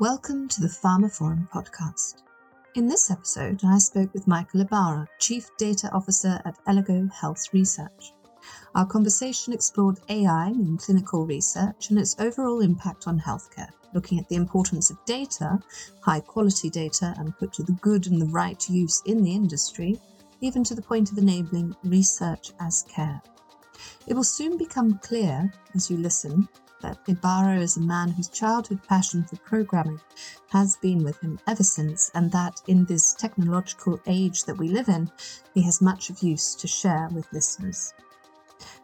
Welcome to the pharmaphorum podcast. In this episode, I spoke with Michael Ibara, Chief Data Officer at Elligo Health Research. Our conversation explored AI in clinical research and its overall impact on healthcare, looking at the importance of data, high quality data, and put to the good and the right use in the industry, even to the point of enabling research as care. It will soon become clear as you listen that Ibara is a man whose childhood passion for programming has been with him ever since, and that in this technological age that we live in, he has much of use to share with listeners.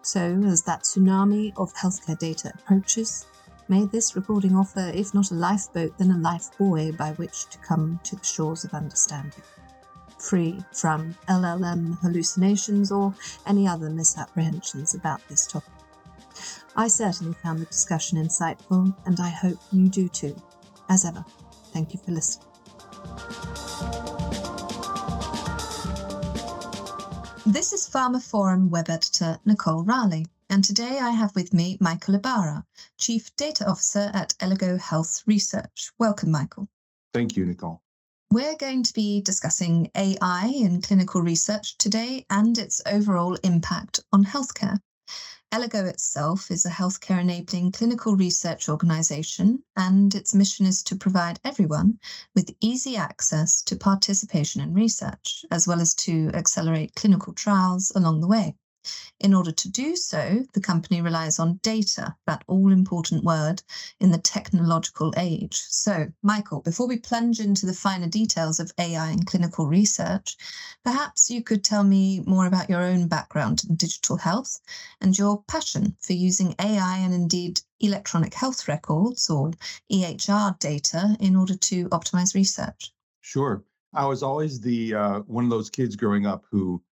So, as that tsunami of healthcare data approaches, may this recording offer, if not a lifeboat, then a life buoy by which to come to the shores of understanding. Free from LLM hallucinations or any other misapprehensions about this topic. I certainly found the discussion insightful, and I hope you do too. As ever, thank you for listening. This is pharmaphorum web editor Nicole Raleigh, and today I have with me Michael Ibara, Chief Data Officer at Elligo Health Research. Welcome, Michael. Thank you, Nicole. We're going to be discussing AI in clinical research today and its overall impact on healthcare. Elligo itself is a healthcare enabling clinical research organization, and its mission is to provide everyone with easy access to participation in research, as well as to accelerate clinical trials along the way. In order to do so, the company relies on data, that all important word in the technological age. So, Michael, before we plunge into the finer details of AI and clinical research, perhaps you could tell me more about your own background in digital health and your passion for using AI and indeed electronic health records or EHR data in order to optimize research. Sure. I was always the uh, one of those kids growing up who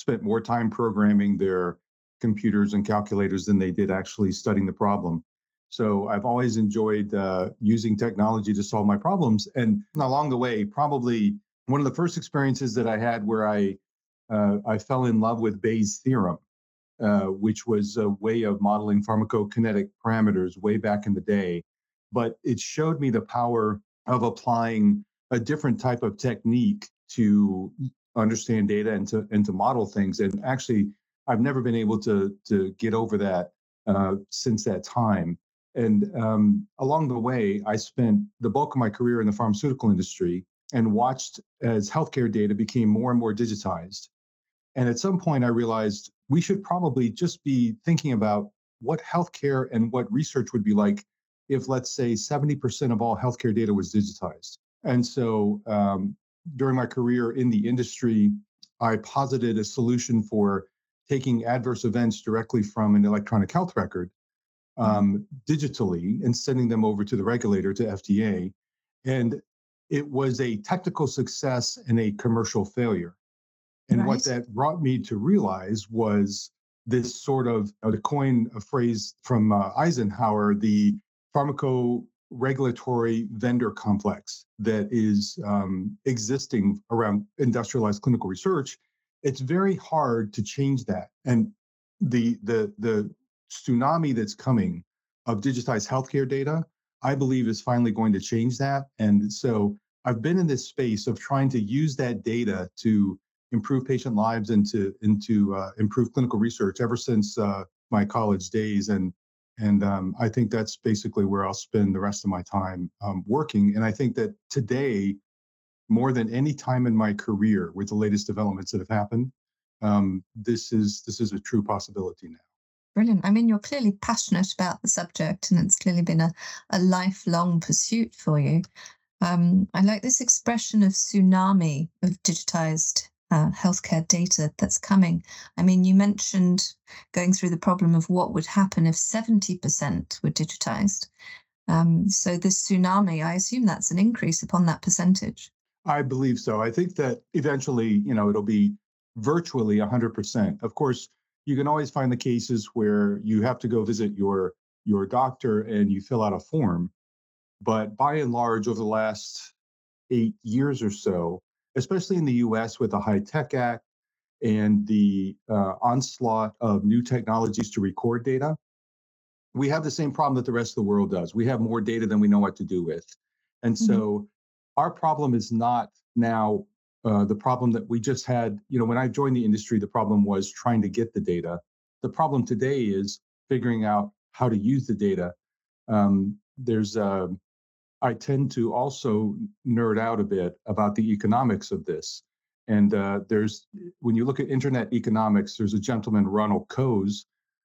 spent more time programming their computers and calculators than they did actually studying the problem. So I've always enjoyed uh, using technology to solve my problems. And along the way, probably one of the first experiences that I had where I uh, I fell in love with Bayes' theorem, uh, which was a way of modeling pharmacokinetic parameters way back in the day. But it showed me the power of applying a different type of technique to understand data and to and to model things. And actually, I've never been able to to get over that uh, since that time. And um, along the way, I spent the bulk of my career in the pharmaceutical industry and watched as healthcare data became more and more digitized. And at some point, I realized we should probably just be thinking about what healthcare and what research would be like if, let's say, 70% of all healthcare data was digitized. And so um, during my career in the industry, I posited a solution for taking adverse events directly from an electronic health record mm-hmm. um, digitally and sending them over to the regulator, to FDA. And it was a technical success and a commercial failure. And right. what that brought me to realize was this sort of, to coin a phrase from uh, Eisenhower, the pharmaco regulatory vendor complex that is um, existing around industrialized clinical research, it's very hard to change that. And the the the tsunami that's coming of digitized healthcare data, I believe, is finally going to change that. And so I've been in this space of trying to use that data to improve patient lives and to and to uh, improve clinical research ever since uh, my college days. And and um, I think that's basically where I'll spend the rest of my time um, working. And I think that today, more than any time in my career, with the latest developments that have happened, um, this is this is a true possibility now. Brilliant. I mean, you're clearly passionate about the subject, and it's clearly been a, a lifelong pursuit for you. Um, I like this expression of tsunami of digitized uh, healthcare data that's coming. I mean, you mentioned going through the problem of what would happen if 70% were digitized. Um, so, this tsunami, I assume that's an increase upon that percentage. I believe so. I think that eventually, you know, it'll be virtually 100%. Of course, you can always find the cases where you have to go visit your your doctor and you fill out a form. But by and large, over the last eight years or so, especially in the US with the HITECH Act and the uh, onslaught of new technologies to record data, we have the same problem that the rest of the world does. We have more data than we know what to do with. And mm-hmm. so our problem is not now uh, the problem that we just had. You know, when I joined the industry, the problem was trying to get the data. The problem today is figuring out how to use the data. Um, there's uh, I tend to also nerd out a bit about the economics of this. And uh, there's when you look at internet economics, there's a gentleman, Ronald Coase,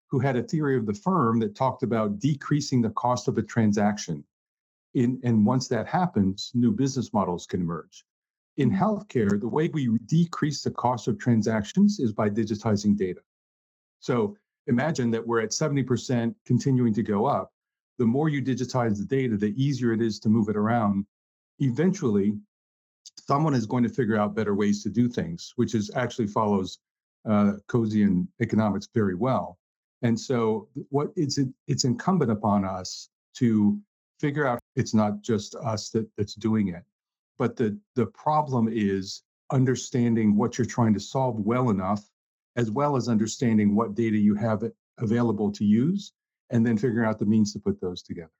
who had a theory of the firm that talked about decreasing the cost of a transaction. In, and once that happens, new business models can emerge. In healthcare, the way we decrease the cost of transactions is by digitizing data. So imagine that we're at 70% continuing to go up. The more you digitize the data, the easier it is to move it around. Eventually, someone is going to figure out better ways to do things, which is actually follows uh, Coasean economics very well. And so, what it's it's incumbent upon us to figure out. It's not just us that, that's doing it, but the the problem is understanding what you're trying to solve well enough, as well as understanding what data you have available to use, and then figuring out the means to put those together.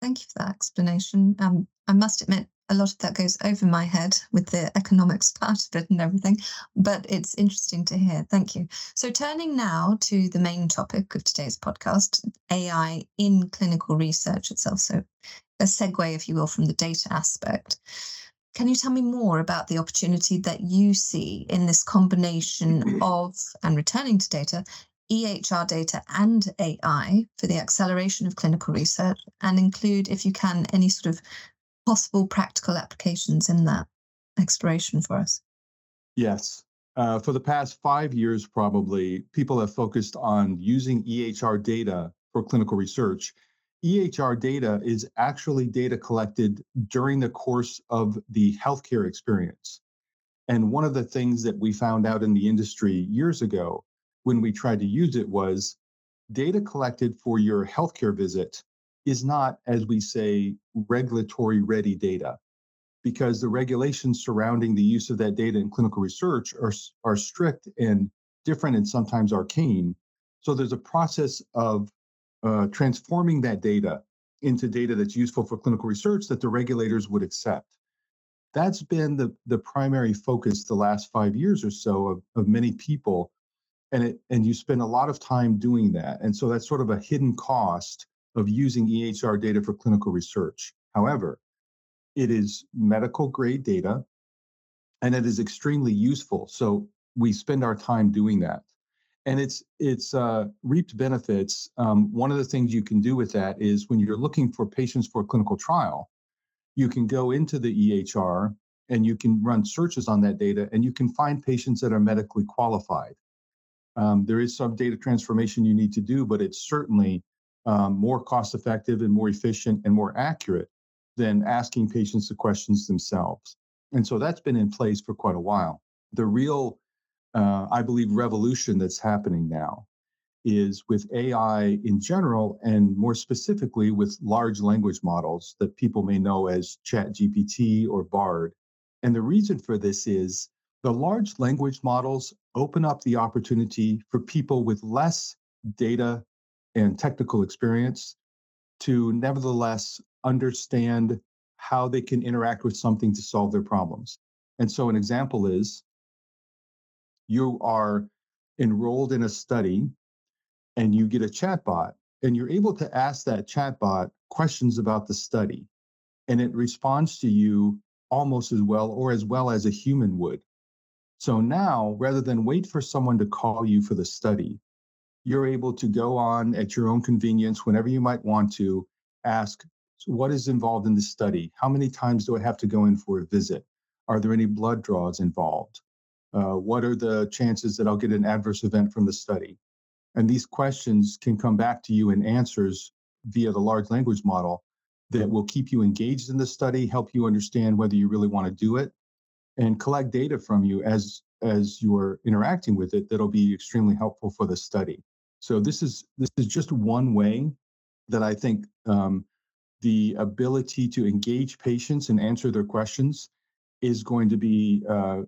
Thank you for that explanation. Um, I must admit, a lot of that goes over my head with the economics part of it and everything, but it's interesting to hear. Thank you. So, turning now to the main topic of today's podcast AI in clinical research itself. So, a segue, if you will, from the data aspect. Can you tell me more about the opportunity that you see in this combination of and returning to data EHR data and AI for the acceleration of clinical research and include, if you can, any sort of possible practical applications in that exploration for us? Yes. Uh, for the past five years, probably, people have focused on using EHR data for clinical research. EHR data is actually data collected during the course of the healthcare experience. And one of the things that we found out in the industry years ago when we tried to use it was data collected for your healthcare visit is not, as we say, regulatory ready data, because the regulations surrounding the use of that data in clinical research are, are strict and different and sometimes arcane. So there's a process of uh, transforming that data into data that's useful for clinical research that the regulators would accept. That's been the, the primary focus the last five years or so of, of many people and it and you spend a lot of time doing that. And so that's sort of a hidden cost of using ehr data for clinical research. However it is medical grade data and it is extremely useful. So we spend our time doing that. And it's it's uh, reaped benefits. Um, one of the things you can do with that is when you're looking for patients for a clinical trial you can go into the ehr and you can run searches on that data and you can find patients that are medically qualified um, there is some data transformation you need to do, but it's certainly um, more cost effective and more efficient and more accurate than asking patients the questions themselves. And so that's been in place for quite a while. The real, uh, I believe, revolution that's happening now is with AI in general, and more specifically with large language models that people may know as ChatGPT or BARD. And the reason for this is the large language models open up the opportunity for people with less data and technical experience to nevertheless understand how they can interact with something to solve their problems. And so, an example is you are enrolled in a study and you get a chatbot, and you're able to ask that chatbot questions about the study, and it responds to you almost as well or as well as a human would. So now, rather than wait for someone to call you for the study, you're able to go on at your own convenience whenever you might want to ask what is involved in the study? How many times do I have to go in for a visit? Are there any blood draws involved? Uh, what are the chances that I'll get an adverse event from the study? And these questions can come back to you in answers via the large language model that will keep you engaged in the study, help you understand whether you really want to do it, and collect data from you as as you're interacting with it that'll be extremely helpful for the study. So this is this is just one way that i think um, the ability to engage patients and answer their questions is going to be uh,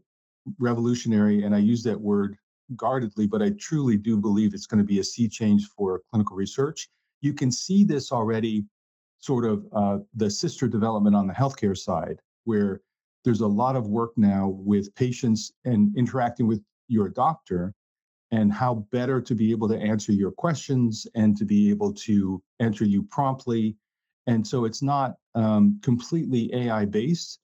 revolutionary and i use that word guardedly but i truly do believe it's going to be a sea change for clinical research. You can see this already sort of uh, the sister development on the healthcare side, where there's a lot of work now with patients and interacting with your doctor and how better to be able to answer your questions and to be able to answer you promptly. And so it's not um, completely AI based,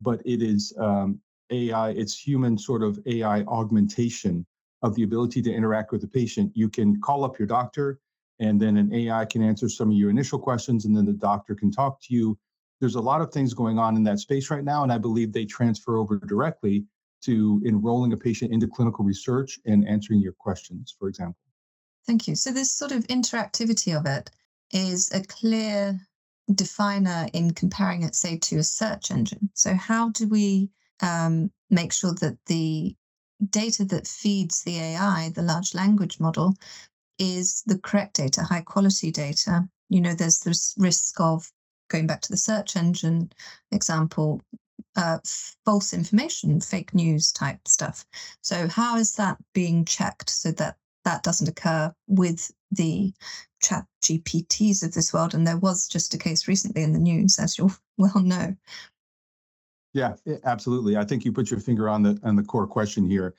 but it is um, AI, it's human sort of AI augmentation of the ability to interact with the patient. You can call up your doctor, and then an AI can answer some of your initial questions, and then the doctor can talk to you. There's a lot of things going on in that space right now, and I believe they transfer over directly to enrolling a patient into clinical research and answering your questions, for example. Thank you. So, this sort of interactivity of it is a clear definer in comparing it, say, to a search engine. So, how do we um, make sure that the data that feeds the AI, the large language model, is the correct data, high quality data. You know, there's this risk of going back to the search engine example, uh, false information, fake news type stuff. So, how is that being checked so that that doesn't occur with the chat GPTs of this world? And there was just a case recently in the news, as you'll well know, yeah, absolutely. I think you put your finger on the on the core question here.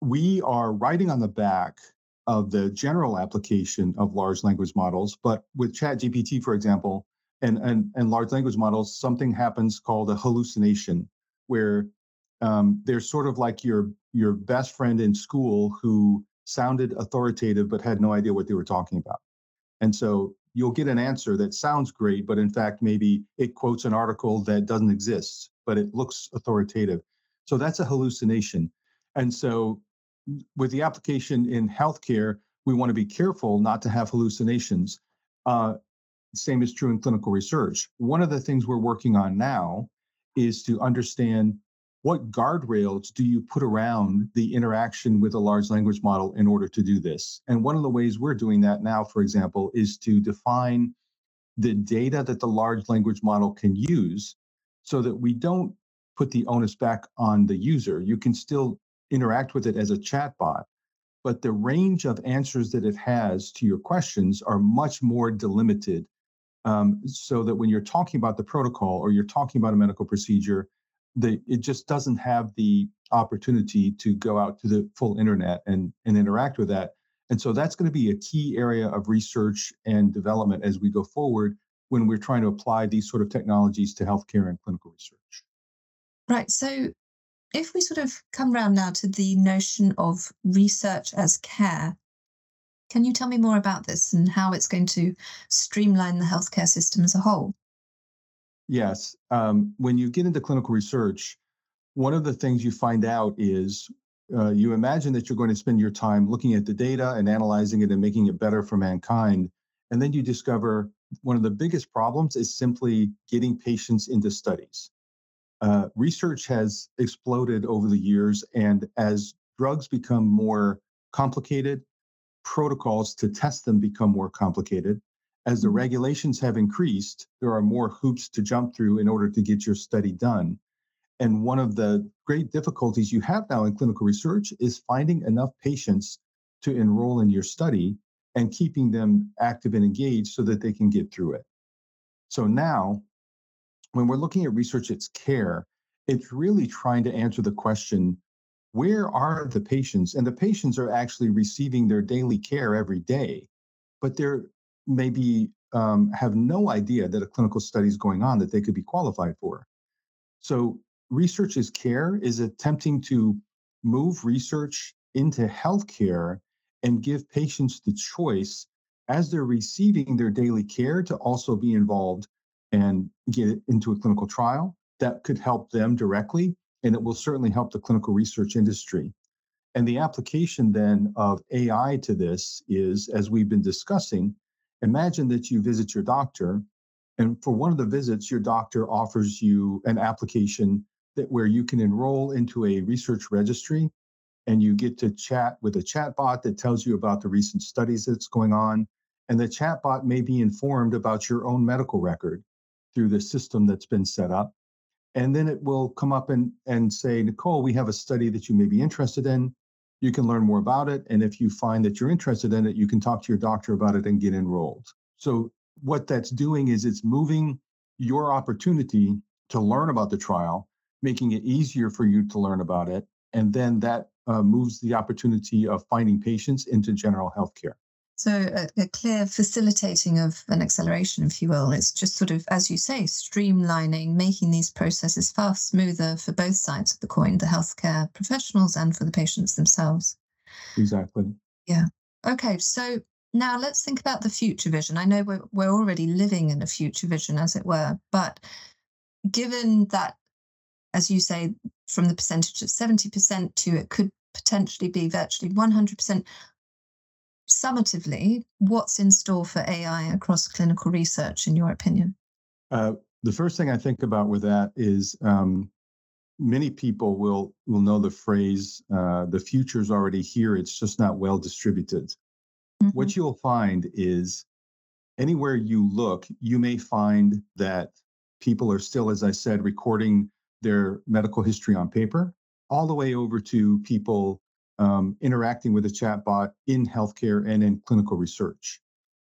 We are riding on the back of the general application of large language models, but with ChatGPT, for example, and, and, and large language models, something happens called a hallucination, where um, they're sort of like your your best friend in school who sounded authoritative but had no idea what they were talking about. And so you'll get an answer that sounds great, but in fact, maybe it quotes an article that doesn't exist, but it looks authoritative. So that's a hallucination. And so with the application in healthcare, we want to be careful not to have hallucinations. Uh, same is true in clinical research. One of the things we're working on now is to understand what guardrails do you put around the interaction with a large language model in order to do this? And one of the ways we're doing that now, for example, is to define the data that the large language model can use so that we don't put the onus back on the user. You can still interact with it as a chatbot, but the range of answers that it has to your questions are much more delimited. Um, so that when you're talking about the protocol or you're talking about a medical procedure, the it just doesn't have the opportunity to go out to the full internet and and interact with that. And so that's going to be a key area of research and development as we go forward when we're trying to apply these sort of technologies to healthcare and clinical research. Right so if we sort of come around now to the notion of research as care can you tell me more about this and how it's going to streamline the healthcare system as a whole Yes. Um, when you get into clinical research, one of the things you find out is uh, you imagine that you're going to spend your time looking at the data and analyzing it and making it better for mankind. And then you discover one of the biggest problems is simply getting patients into studies. Uh, research has exploded over the years, and as drugs become more complicated, protocols to test them become more complicated as the mm-hmm. regulations have increased, there are more hoops to jump through in order to get your study done. And one of the great difficulties you have now in clinical research is finding enough patients to enroll in your study and keeping them active and engaged so that they can get through it. So now, when we're looking at research its care, it's really trying to answer the question where are the patients? And the patients are actually receiving their daily care every day, but they're maybe um, have no idea that a clinical study is going on that they could be qualified for. So, research is care is attempting to move research into healthcare and give patients the choice as they're receiving their daily care to also be involved and get into a clinical trial that could help them directly and it will certainly help the clinical research industry and the application then of ai to this is as we've been discussing Imagine that you visit your doctor, and for one of the visits, your doctor offers you an application that where you can enroll into a research registry and you get to chat with a chatbot that tells you about the recent studies that's going on. And the chatbot may be informed about your own medical record through the system that's been set up. And then it will come up and, and say, Nicole, we have a study that you may be interested in you can learn more about it. And if you find that you're interested in it, you can talk to your doctor about it and get enrolled. So what that's doing is it's moving your opportunity to learn about the trial, making it easier for you to learn about it. And then that uh, moves the opportunity of finding patients into general healthcare. So, a, a, clear facilitating of an acceleration, if you will. It's just sort of, as you say, streamlining, making these processes far smoother for both sides of the coin, the healthcare professionals and for the patients themselves. Exactly. Yeah. Okay. So, now let's think about the future vision. I know we're, we're already living in a future vision, as it were, but given that, as you say, from the percentage of 70% to it could potentially be virtually 100%, summatively, what's in store for AI across clinical research, in your opinion? Uh, the first thing I think about with that is um, many people will will know the phrase uh, "the future's already here; it's just not well distributed." Mm-hmm. What you'll find is anywhere you look, you may find that people are still, as I said, recording their medical history on paper, all the way over to people um, interacting with a chatbot in healthcare and in clinical research.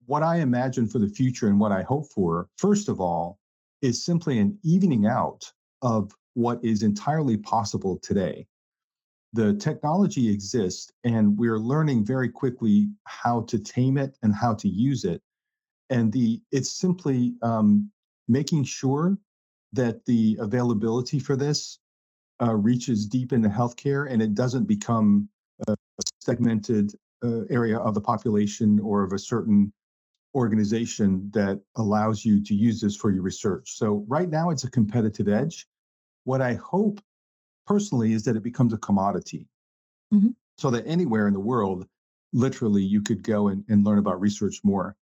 What I imagine for the future and what I hope for, first of all, is simply an evening out of what is entirely possible today. The technology exists, and we're learning very quickly how to tame it and how to use it. And the it's simply um, making sure that the availability for this uh, reaches deep into healthcare and it doesn't become segmented uh, area of the population or of a certain organization that allows you to use this for your research. So right now it's a competitive edge. What I hope personally is that it becomes a commodity mm-hmm. so that anywhere in the world, literally, you could go and, and learn about research more.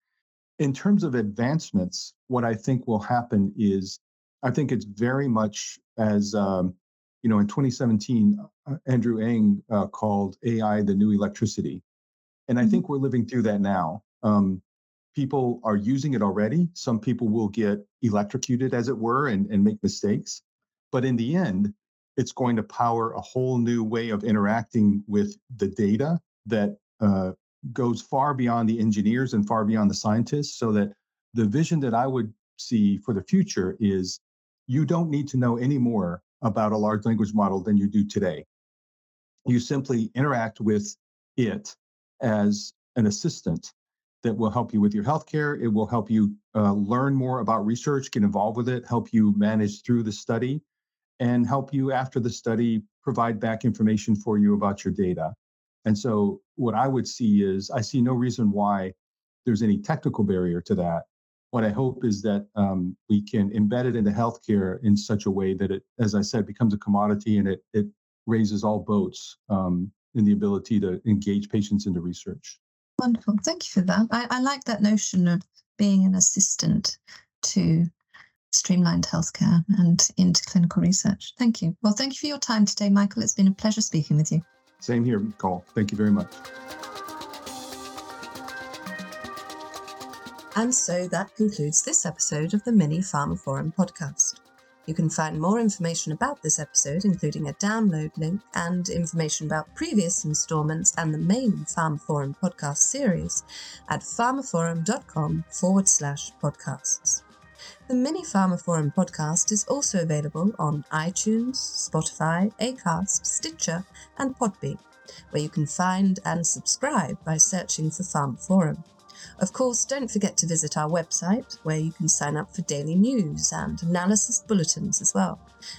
In terms of advancements, what I think will happen is I think it's very much as um, you know, in 2017, uh, Andrew Ng uh, called AI the new electricity. And I mm-hmm. think we're living through that now. Um, people are using it already. Some people will get electrocuted, as it were, and, and make mistakes. But in the end, it's going to power a whole new way of interacting with the data that uh, goes far beyond the engineers and far beyond the scientists. So that the vision that I would see for the future is you don't need to know any more about a large language model than you do today. You simply interact with it as an assistant that will help you with your healthcare. It will help you uh, learn more about research, get involved with it, help you manage through the study, and help you after the study provide back information for you about your data. And so, what I would see is I see no reason why there's any technical barrier to that what I hope is that um, we can embed it into healthcare in such a way that it, as I said, becomes a commodity and it it raises all boats um, in the ability to engage patients into research. Wonderful, thank you for that. I, I like that notion of being an assistant to streamlined healthcare and into clinical research. Thank you. Well, thank you for your time today, Michael. It's been a pleasure speaking with you. Same here, Cole. Thank you very much. And so that concludes this episode of the Mini pharmaphorum podcast. You can find more information about this episode, including a download link and information about previous installments and the main pharmaphorum podcast series at pharmaphorum.com forward slash podcasts. The Mini pharmaphorum podcast is also available on iTunes, Spotify, Acast, Stitcher, and Podbean, where you can find and subscribe by searching for pharmaphorum. Of course, don't forget to visit our website where you can sign up for daily news and analysis bulletins as well,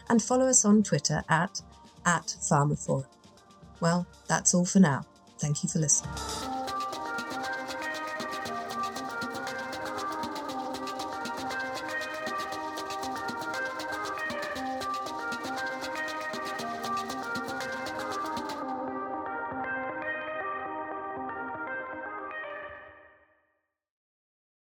and follow us on Twitter at, at pharmaphorum. Well, that's all for now. Thank you for listening.